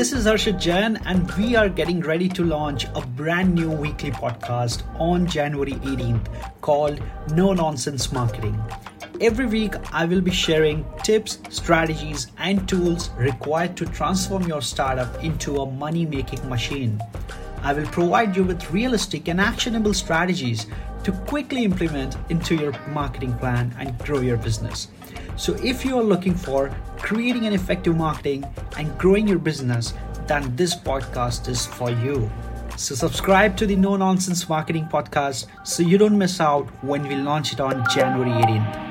This is Harshit Jain, and we are getting ready to launch a brand new weekly podcast on January 18th called No Nonsense Marketing. Every week, I will be sharing tips, strategies, and tools required to transform your startup into a money making machine. I will provide you with realistic and actionable strategies to quickly implement into your marketing plan and grow your business. So, if you are looking for creating an effective marketing and growing your business, then this podcast is for you. So, subscribe to the No Nonsense Marketing Podcast so you don't miss out when we launch it on January 18th.